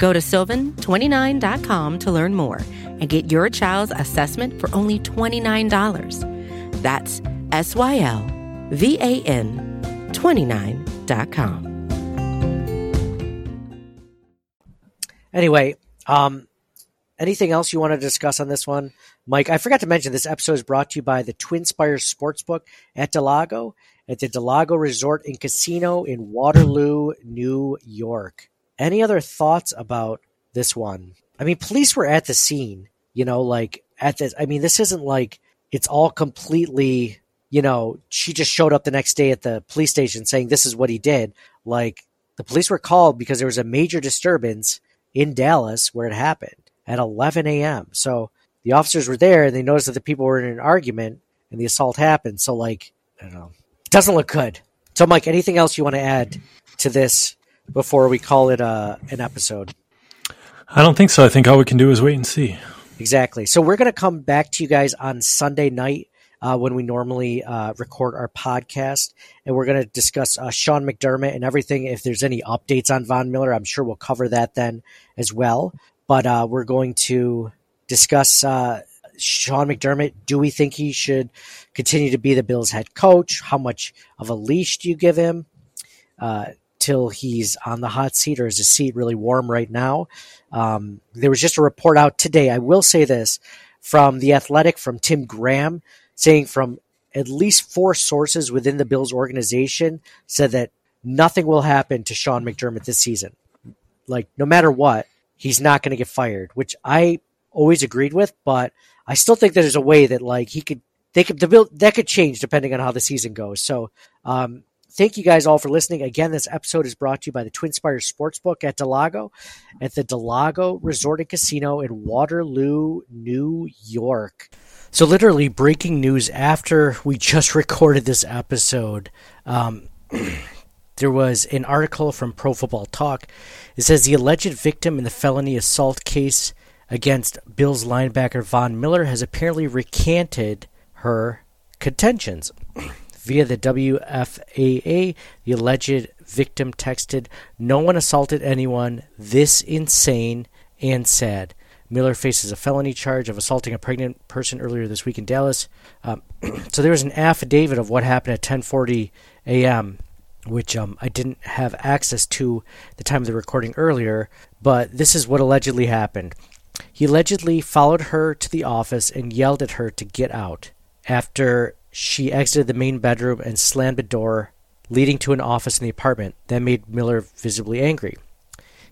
Go to sylvan29.com to learn more and get your child's assessment for only $29. That's S Y L V A N 29.com. Anyway, um, anything else you want to discuss on this one? Mike, I forgot to mention this episode is brought to you by the Twin Spires Sportsbook at del Lago at the del Lago Resort and Casino in Waterloo, New York. Any other thoughts about this one? I mean, police were at the scene, you know, like at this. I mean, this isn't like it's all completely, you know, she just showed up the next day at the police station saying this is what he did. Like the police were called because there was a major disturbance in Dallas where it happened at 11 a.m. So the officers were there and they noticed that the people were in an argument and the assault happened. So, like, I don't know. It doesn't look good. So, Mike, anything else you want to add to this before we call it uh, an episode. I don't think so. I think all we can do is wait and see. Exactly. So we're going to come back to you guys on Sunday night uh, when we normally uh, record our podcast, and we're going to discuss uh, Sean McDermott and everything. If there's any updates on Von Miller, I'm sure we'll cover that then as well. But uh, we're going to discuss uh, Sean McDermott. Do we think he should continue to be the Bills' head coach? How much of a leash do you give him? Till he's on the hot seat, or is his seat really warm right now? Um, there was just a report out today. I will say this from the Athletic, from Tim Graham, saying from at least four sources within the Bills organization said that nothing will happen to Sean McDermott this season. Like no matter what, he's not going to get fired, which I always agreed with, but I still think there's a way that like he could they could the bill that could change depending on how the season goes. So um, Thank you guys all for listening. Again, this episode is brought to you by the Twin Spires Sportsbook at del Lago at the del Lago Resort and Casino in Waterloo, New York. So, literally, breaking news after we just [LAUGHS] recorded this episode. Um, [CLEARS THROAT] there was an article from Pro Football Talk. It says the alleged victim in the felony assault case against Bills linebacker Von Miller has apparently recanted her contentions. [CLEARS THROAT] Via the WFAA, the alleged victim texted, No one assaulted anyone. This insane and sad. Miller faces a felony charge of assaulting a pregnant person earlier this week in Dallas. Um, [CLEARS THROAT] so there was an affidavit of what happened at 10:40 a.m., which um, I didn't have access to the time of the recording earlier. But this is what allegedly happened. He allegedly followed her to the office and yelled at her to get out. After she exited the main bedroom and slammed a door leading to an office in the apartment. That made Miller visibly angry.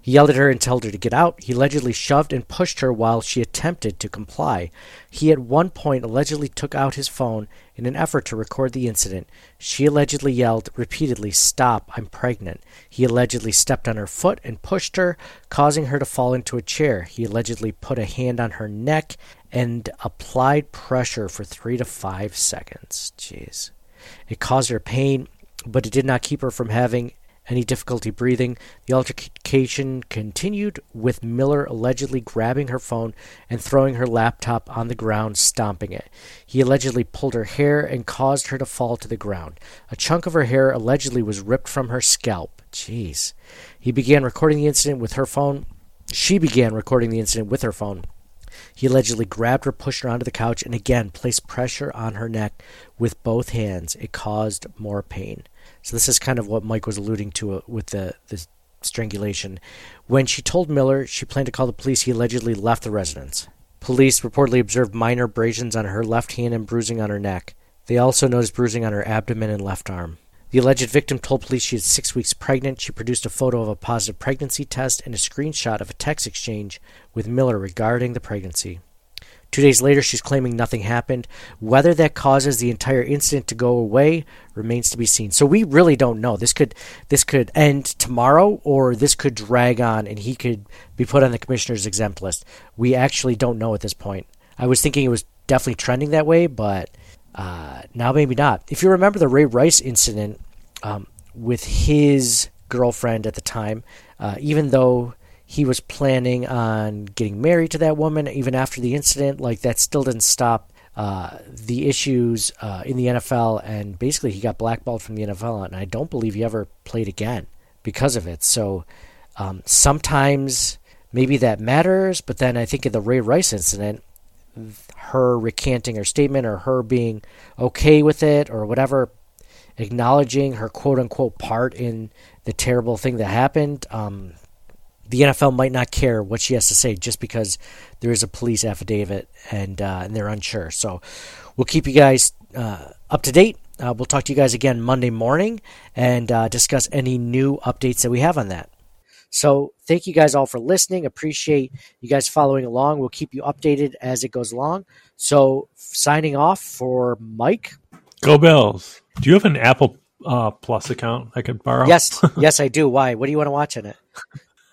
He yelled at her and told her to get out. He allegedly shoved and pushed her while she attempted to comply. He at one point allegedly took out his phone in an effort to record the incident. She allegedly yelled repeatedly, Stop, I'm pregnant. He allegedly stepped on her foot and pushed her, causing her to fall into a chair. He allegedly put a hand on her neck and applied pressure for three to five seconds. Jeez. It caused her pain, but it did not keep her from having any difficulty breathing. The altercation continued with Miller allegedly grabbing her phone and throwing her laptop on the ground, stomping it. He allegedly pulled her hair and caused her to fall to the ground. A chunk of her hair allegedly was ripped from her scalp. Jeez. He began recording the incident with her phone. She began recording the incident with her phone. He allegedly grabbed her, pushed her onto the couch, and again placed pressure on her neck with both hands. It caused more pain. So this is kind of what Mike was alluding to uh, with the, the strangulation. When she told Miller she planned to call the police, he allegedly left the residence. Police reportedly observed minor abrasions on her left hand and bruising on her neck. They also noticed bruising on her abdomen and left arm. The alleged victim told police she is six weeks pregnant. She produced a photo of a positive pregnancy test and a screenshot of a text exchange with Miller regarding the pregnancy. Two days later, she's claiming nothing happened. Whether that causes the entire incident to go away remains to be seen. So we really don't know. This could this could end tomorrow, or this could drag on, and he could be put on the commissioner's exempt list. We actually don't know at this point. I was thinking it was definitely trending that way, but uh, now maybe not. If you remember the Ray Rice incident um, with his girlfriend at the time, uh, even though he was planning on getting married to that woman even after the incident. Like that still didn't stop uh, the issues uh, in the NFL, and basically he got blackballed from the NFL, and I don't believe he ever played again because of it. So um, sometimes maybe that matters, but then I think in the Ray Rice incident, her recanting her statement or her being okay with it or whatever, acknowledging her quote unquote part in the terrible thing that happened. Um, the NFL might not care what she has to say just because there is a police affidavit and uh, and they're unsure. So we'll keep you guys uh, up to date. Uh, we'll talk to you guys again Monday morning and uh, discuss any new updates that we have on that. So thank you guys all for listening. Appreciate you guys following along. We'll keep you updated as it goes along. So signing off for Mike. Go Bills. Do you have an Apple uh, Plus account I could borrow? Yes, [LAUGHS] yes, I do. Why? What do you want to watch in it?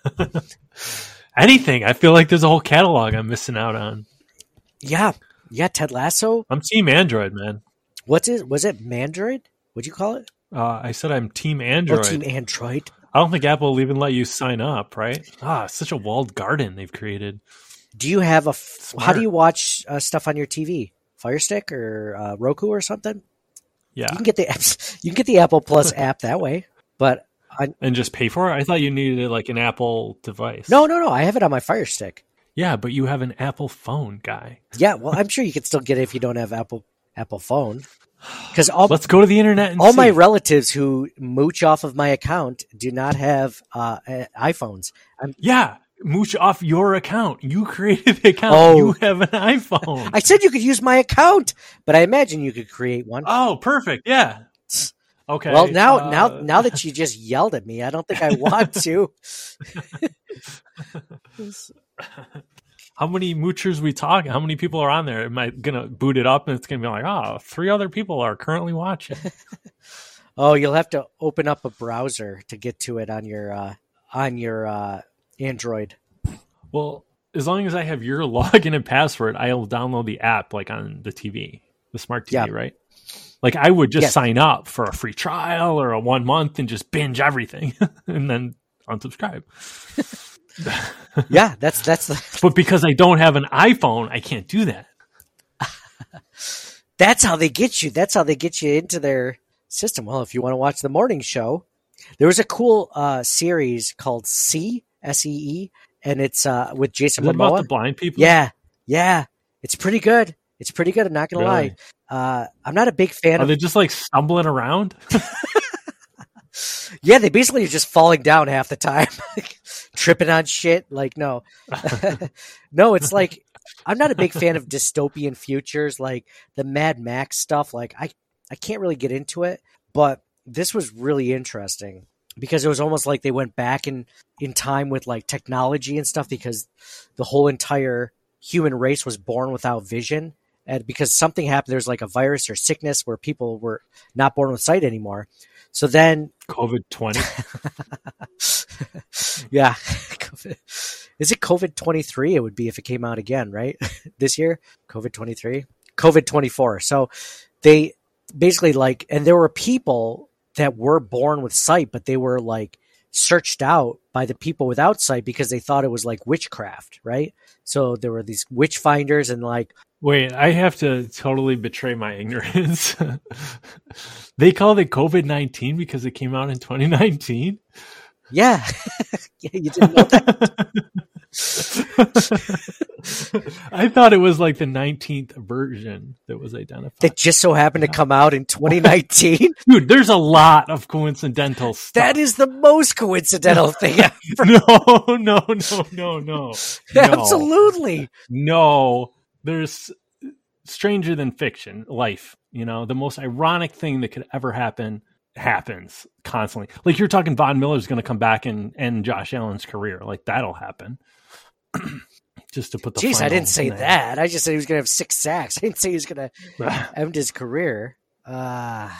[LAUGHS] Anything. I feel like there's a whole catalog I'm missing out on. Yeah, yeah. Ted Lasso. I'm Team Android, man. What's it? Was it Mandroid? What'd you call it? Uh, I said I'm Team Android. Oh, Team Android. I don't think Apple will even let you sign up, right? Ah, such a walled garden they've created. Do you have a? F- how do you watch uh, stuff on your TV? Fire Stick or uh, Roku or something? Yeah, you can get the [LAUGHS] apps. You can get the Apple Plus app that way. But I, and just pay for it. I thought you needed like an Apple device. No, no, no. I have it on my Fire Stick. Yeah, but you have an Apple phone, guy. Yeah, well, I'm sure you can still get it if you don't have Apple Apple phone. Because all let's go to the internet. all see. my relatives who mooch off of my account do not have uh, iPhones. I'm, yeah, mooch off your account. You created the account. Oh. You have an iPhone. [LAUGHS] I said you could use my account, but I imagine you could create one. oh, perfect. Yeah. Okay. Well, now, uh, now, [LAUGHS] now that you just yelled at me, I don't think I want to. how many moochers we talk? How many people are on there? Am I gonna boot it up and it's gonna be like, oh, three other people are currently watching? [LAUGHS] oh, you'll have to open up a browser to get to it on your uh, on your uh, Android. well, as long as I have your [LAUGHS] login and password, I'll download the app like on the TV, the smart TV, Yeah. right? Like I would just Yes. sign up for a free trial or a one month and just binge everything [LAUGHS] and then unsubscribe. [LAUGHS] Yeah, that's that's the, [LAUGHS] But because I don't have an iPhone, I can't do that. that's how they get you. That's how they get you into their system. Well, if you want to watch the morning show, there was a cool uh, series called C S E E, and it's uh, with Jason that about the blind people? Yeah, yeah, it's pretty good. It's pretty good. I'm not gonna Really? lie. Uh, I'm not a big fan Are of. they just like stumbling around? [LAUGHS] Yeah, they basically are just falling down half the time, [LAUGHS] tripping on shit. Like no, [LAUGHS] no, it's like I'm not a big fan of dystopian futures, like the Mad Max stuff. Like I, I can't really get into it, but this was really interesting. because it was almost like they went back in in time with like technology and stuff because the whole entire human race was born without vision and because something happened there's like a virus or sickness where people were not born with sight anymore. So then COVID 20. [LAUGHS] yeah [LAUGHS] is it covid 23 it would be if it came out again right? [LAUGHS] This year? Covid 23 covid 24 so they basically like and there were people that were born with sight but they were like searched out by the people without sight because they thought it was like witchcraft right? So there were these witch finders and like Wait, I have to totally betray my ignorance. [LAUGHS] they called it COVID 19 because it came out in 2019. yeah [LAUGHS] yeah you didn't know that [LAUGHS] I thought it was like the 19th version that was identified. that just so happened to come out in 2019 Dude, there's a lot of coincidental stuff. that is the most coincidental thing ever. no, no, no, no, no. No. absolutely No, there's stranger than fiction, life. You know, the most ironic thing that could ever happen happens constantly. Like you're talking Von Miller's going to come back and end Josh Allen's career. Like that'll happen. [CLEARS THROAT] Just to put the Jeez, I didn't say that. I just said he was going to have six sacks. [LAUGHS] I didn't say he was going [LAUGHS] to end his career. Uh,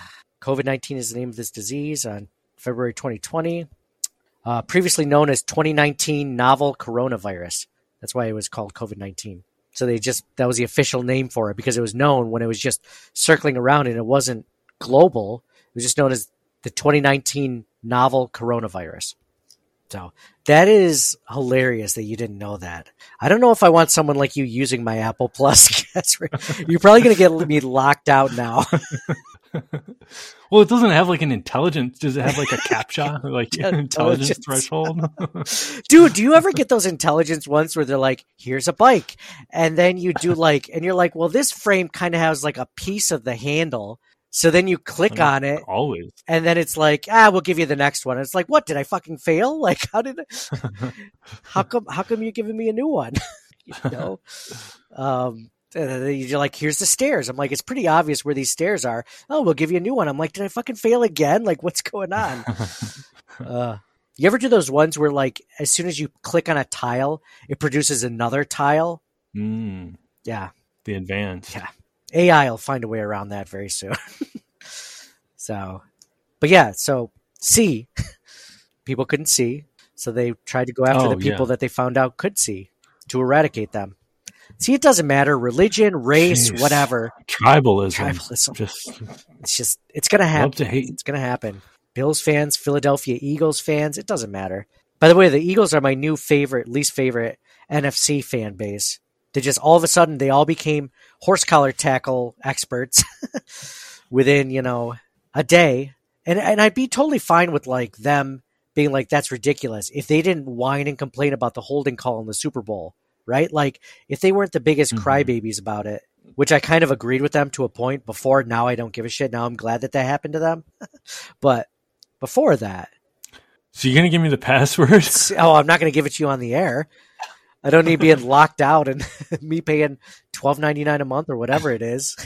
COVID 19 is the name of this disease on February 2020. Uh, previously known as 2019 novel coronavirus. That's why it was called COVID 19. So they just, that was the official name for it because it was known when it was just circling around and it wasn't global. It was just known as the 2019 novel coronavirus. So that is hilarious that you didn't know that. I don't know if I want someone like you using my Apple Plus. [LAUGHS] You're probably going to get me locked out now. [LAUGHS] Well, it doesn't have like an intelligence. Does it have like a captcha, [LAUGHS] like [LAUGHS] intelligence Intelligence. threshold? [LAUGHS] Dude, do you ever get those intelligence ones where they're like, here's a bike? And then you do like, and you're like, well, this frame kind of has like a piece of the handle. So then you click on it Always. and then it's like, ah, we'll give you the next one. It's like, what? Did I fucking fail? Like, how did, how come, how come you're giving me a new one? you know? Um, and you're like, here's the stairs. I'm like, it's pretty obvious where these stairs are. Oh, we'll give you a new one. I'm like, did I fucking fail again? Like, what's going on? [LAUGHS] uh, you ever do those ones where, like, as soon as you click on a tile, it produces another tile? Mm, Yeah. the advance. Yeah. AI will find a way around that very soon. [LAUGHS] so, but yeah, so C, [LAUGHS] people couldn't see. So they tried to go after Oh, the people yeah. that they found out could see to eradicate them. See, it doesn't matter religion, race, Jeez. whatever. Tribalism. Tribalism. Just It's just, it's going to happen. It's going to happen. Bills fans, Philadelphia Eagles fans, it doesn't matter. By the way, the Eagles are my new favorite, least favorite NFC fan base. They just all of a sudden they all became horse collar tackle experts [LAUGHS] within, you know, a day. And and I'd be totally fine with like them being like that's ridiculous if they didn't whine and complain about the holding call in the Super Bowl, right? Like if they weren't the biggest Mhm. crybabies about it, which I kind of agreed with them to a point before. Now I don't give a shit. Now I'm glad that that happened to them. [LAUGHS] but before that, So you're gonna give me the password? [LAUGHS] oh, I'm not going to give it to you on the air. I don't need being locked out and [LAUGHS] me paying twelve ninety nine a month or whatever it is.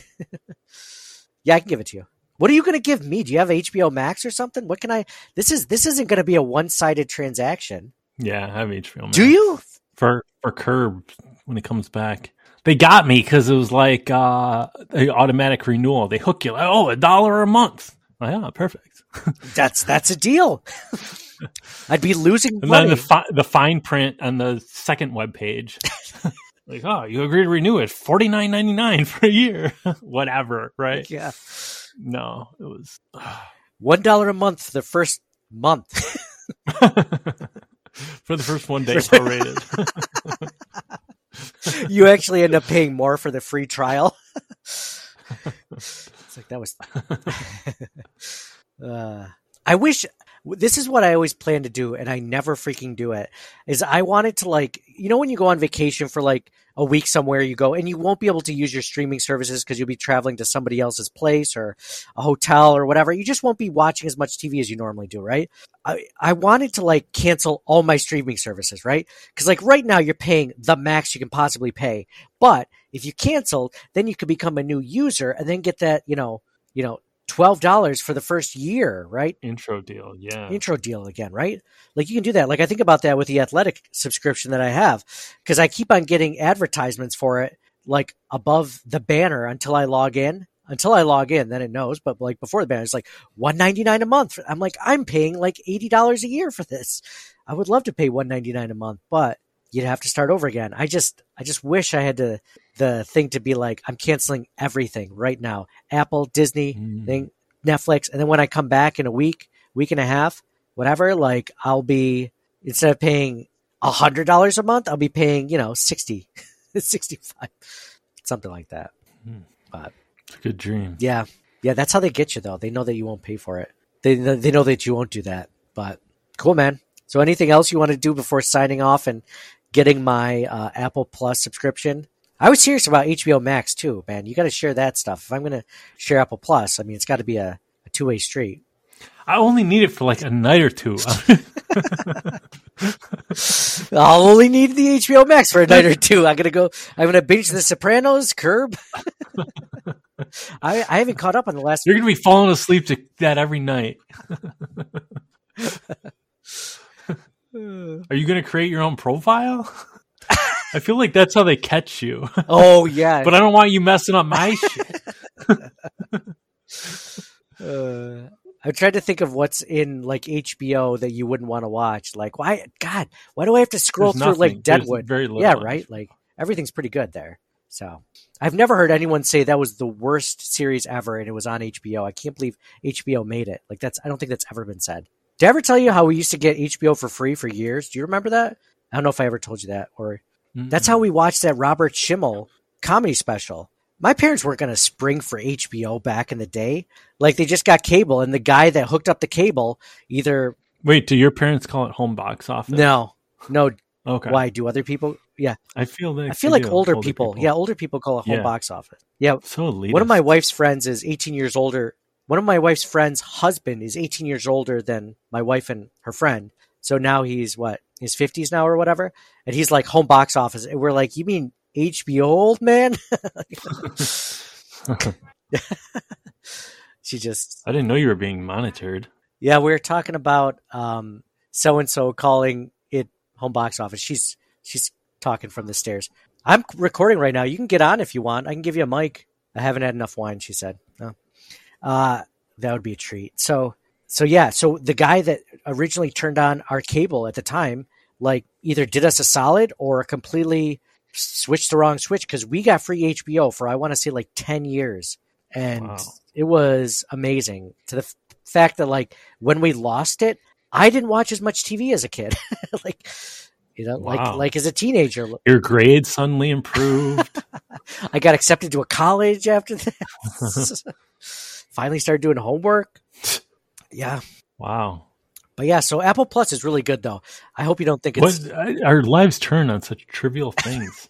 yeah, I can give it to you. What are you going to give me? Do you have HBO Max or something? What can I? This is this isn't going to be a one sided transaction. yeah, I have HBO. Max. Do you? For for Curb when it comes back? They got me because it was like uh, automatic renewal. They hook you like, oh, a dollar a month. Oh, yeah, perfect. [LAUGHS] That's that's a deal. I'd be losing And money. then the fi- the fine print on the second web page, [LAUGHS] like, oh, you agree to renew it forty nine ninety nine [LAUGHS] for a year, whatever, right? yeah, No, it was [SIGHS] one dollar a month the first month. For the first one [LAUGHS] day prorated. [LAUGHS] you actually end up paying more for the free trial. [LAUGHS] it's like that was. uh, I wish this is what I always plan to do, and I never freaking do it. Is I wanted to like you know when you go on vacation for like a week somewhere, you go and you won't be able to use your streaming services because you'll be traveling to somebody else's place or a hotel or whatever. You just won't be watching as much TV as you normally do, right? I I wanted to like cancel all my streaming services, right? Because like right now you're paying the max you can possibly pay, but if you cancel, then you could become a new user and then get that you know you know twelve dollars for the first year, right? Intro deal, yeah. Intro deal again, right? Like you can do that. Like I think about that with the athletic subscription that I have because I keep on getting advertisements for it like above the banner until I log in. Until I log in, then it knows. But like before the banner, it's like one ninety nine a month. I'm like, I'm paying like eighty dollars a year for this. I would love to pay one ninety nine a month, but you'd have to start over again. I just, I just wish I had to the thing to be like, I'm canceling everything right now. Apple, Disney, Mm. thing, Netflix, and then when I come back in a week, week and a half, whatever, like I'll be instead of paying a hundred dollars a month, I'll be paying you know 60, [LAUGHS] 65, something like that. But It's a good dream. yeah, yeah, that's how they get you though. They know that you won't pay for it. They they know that you won't do that. But cool, man. So anything else you want to do before signing off and getting my uh, Apple Plus subscription? I was serious about HBO Max too, man. You got to share that stuff. If I'm going to share Apple Plus, I mean, it's got to be a, a two way street. I only need it for like a night or two. [LAUGHS] I'll only need the HBO Max for a night or [LAUGHS] two. I'm gonna go. I'm gonna binge The Sopranos, Curb. [LAUGHS] I I haven't caught up on the last. You're gonna be falling asleep to that every night. Are you gonna create your own profile? I feel like that's how they catch you. [LAUGHS] Oh yeah, but I don't want you messing up my [LAUGHS] shit. Uh, I tried to think of what's in like HBO that you wouldn't want to watch. Like, why? God, why do I have to scroll There's through nothing. like There's Deadwood? very little yeah, right. Like everything's pretty good there. So I've never heard anyone say that was the worst series ever, and it was on HBO. I can't believe HBO made it. Like that's I don't think that's ever been said. Did I ever tell you how we used to get HBO for free for years? Do you remember that? I don't know if I ever told you that, or that's how we watched that Robert Schimmel comedy special. My parents weren't going to spring for HBO back in the day. Like they just got cable, and the guy that hooked up the cable either Wait, do your parents call it home box office? no, no. Okay. Why do other people? Yeah, I feel like I feel like do. older, people, Yeah, older people call it home Yeah. box office. Yeah, So elitist. one of my wife's friends is 18 years older. One of my wife's friends' husband is 18 years older than my wife and her friend. So now he's what his 50s now or whatever, and he's like home box office. And we're like, you mean HBO old man? [LAUGHS] [LAUGHS] she just I didn't know you were being monitored. yeah, we were talking about um so and so calling it home box office. She's she's talking from the stairs. I'm recording right now. You can get on if you want. I can give you a mic. I haven't had enough wine, she said. No. Uh that would be a treat. So so yeah, so the guy that originally turned on our cable at the time like either did us a solid or completely switched the wrong switch because we got free HBO for I want to say like 10 years. And Wow. it was amazing to the f- fact that like when we lost it, I didn't watch as much TV as a kid. [LAUGHS] like you know, like Wow. like as a teenager, Your grades suddenly improved. [LAUGHS] I got accepted to a college after that. [LAUGHS] Finally started doing homework. Yeah. wow. But yeah, so Apple Plus is really good though. I hope you don't think it's What our lives turn on such trivial [LAUGHS] things.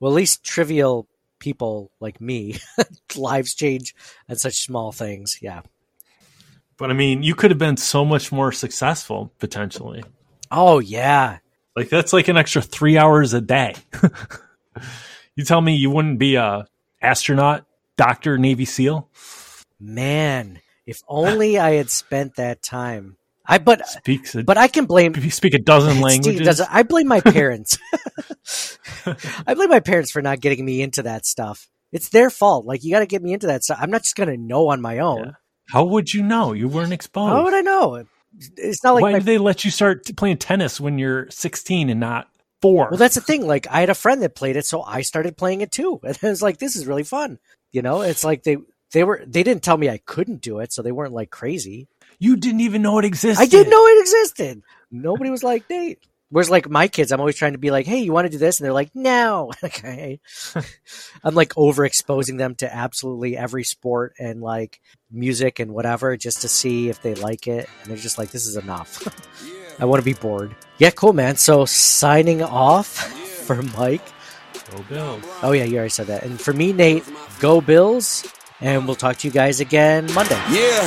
well at least trivial people like me [LAUGHS] lives change on such small things. Yeah. but I mean, you could have been so much more successful potentially. Oh yeah. Like that's like an extra three hours a day. [LAUGHS] you tell me you wouldn't be a astronaut, doctor, Navy SEAL? Man, if only I had spent that time. I but Speaks a, but I can blame if you speak a dozen [LAUGHS] languages. does- I blame my [LAUGHS] parents. [LAUGHS] I blame my parents for not getting me into that stuff. It's their fault. Like you got to get me into that stuff. I'm not just gonna know on my own. Yeah. How would you know? You weren't exposed. How would I know? It's not like Why my did they let you start playing tennis when you're 16 and not four? Well, that's the thing. Like, I had a friend that played it, so I started playing it too. And I was like, this is really fun. You know, it's like they they were they didn't tell me I couldn't do it, so they weren't like crazy. you didn't even know it existed. I didn't know it existed. Nobody was like, Nate. Whereas like my kids, I'm always trying to be like, hey, you want to do this? And they're like, no. [LAUGHS] okay. [LAUGHS] I'm like overexposing them to absolutely every sport and like music and whatever just to see if they like it. And they're just like, this is enough. [LAUGHS] I want to be bored. Yeah, cool, man. So signing off for Mike. Go Bills. Oh yeah, you already said that. And for me, Nate, go Bills, and we'll talk to you guys again Monday. Yeah,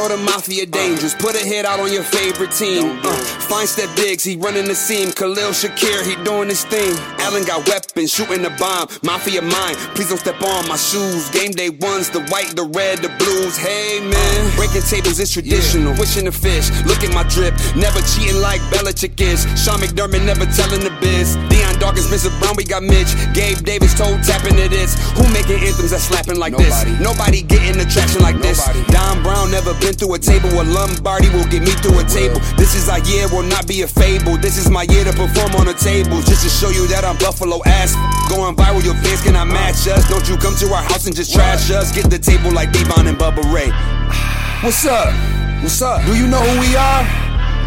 the mafia dangerous. Put a hit out on your favorite team. Uh, fine step Diggs, he running the seam. Khalil Shakir, he doing his thing. Allen got weapons, shooting the bomb. Mafia mine, please don't step on my shoes. Game day ones, the white, the red, the blues. Hey man, breaking tables is traditional. Wishing the fish, look at my drip. Never cheating like Belichick is. Sean McDermott never telling the biz. Dion Dawkins, Mr. Brown, we got Mitch. Gabe Davis toe tapping to this. Who making anthems that slapping like this? Nobody getting attraction like this. Don Brown never been through a table. A Lombardi will get me through a table. This is our year, will not be a fable. This is my year to perform on a table. Just to show you that I'm Buffalo ass. Going viral, your fans cannot match us. Don't you come to our house and just trash us. Get the table like D-Von and Bubba Ray. [SIGHS] What's up? What's up? Do you know who we are?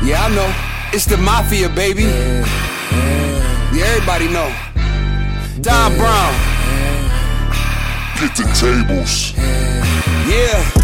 Yeah, I know. It's the Mafia, baby. [SIGHS] Yeah, everybody know. Don Brown. [SIGHS] Get the tables. Yeah,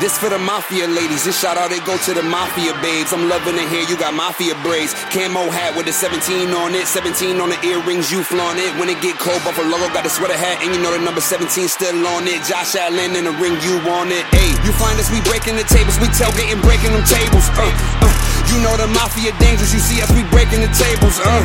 This for the mafia ladies. This shout out they go to the mafia babes. I'm loving it here. You got mafia braids, camo hat with a 17 on it, 17 on the earrings. You flaunt it when it get cold. Buffalo got the sweater hat and you know the number 17 still on it. Josh Allen in the ring, you on it. Hey, you find us we breaking the tables, we tailgating, breaking them tables. Uh, uh. You know the mafia dangerous. You see us we breaking the tables. Uh,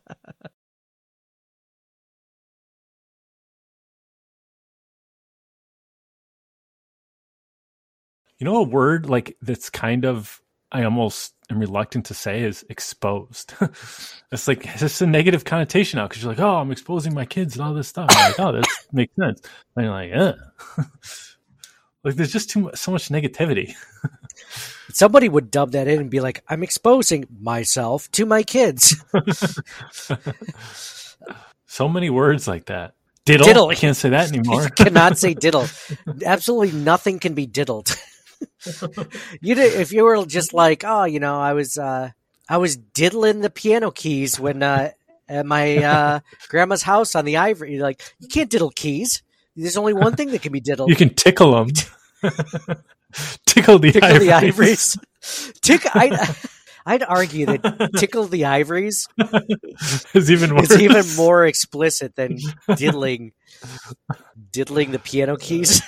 You know, a word like that's kind of I almost am reluctant to say is exposed. [LAUGHS] it's like it's just a negative connotation now because you're like, oh, I'm exposing my kids and all this stuff. I'm like, oh, that [LAUGHS] makes sense. And you're like, eh. [LAUGHS] like there's just too much, so much negativity. Somebody would dub that in and be like, I'm exposing myself to my kids. so many words like that. Diddle. Diddle. I can't say that anymore. cannot say diddle. Absolutely nothing can be diddled. [LAUGHS] you did, if you were just like, oh, you know, I was uh, I was diddling the piano keys when uh, at my uh, grandma's house on the ivory. You're like, you can't diddle keys. There's only one thing that can be diddled. you can tickle them. [LAUGHS] tickle the tickle ivories. the ivories. Tick. I, [LAUGHS] I'd argue that tickle the ivories is even worse. is even more explicit than diddling diddling the piano keys.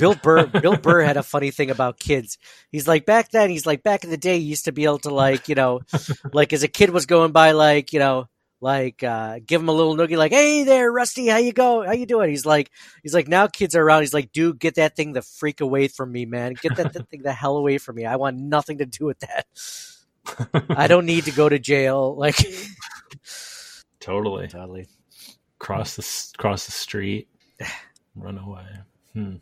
Bill Burr Bill Burr had a funny thing about kids. He's like back then he's like back in the day you used to be able to like, you know, [LAUGHS] like as a kid was going by like, you know, like uh give him a little noogie like, "Hey there, Rusty, how you go? How you doing?" He's like he's like now kids are around. He's like, "Dude, get that thing the freak away from me, man. Get that thing the hell away from me. I want nothing to do with that." I don't need to go to jail [LAUGHS] like [LAUGHS] totally. totally. Cross the cross the street, run away. Hmm.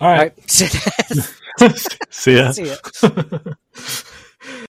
All right. All right. [LAUGHS] [LAUGHS] See ya. See ya. [LAUGHS]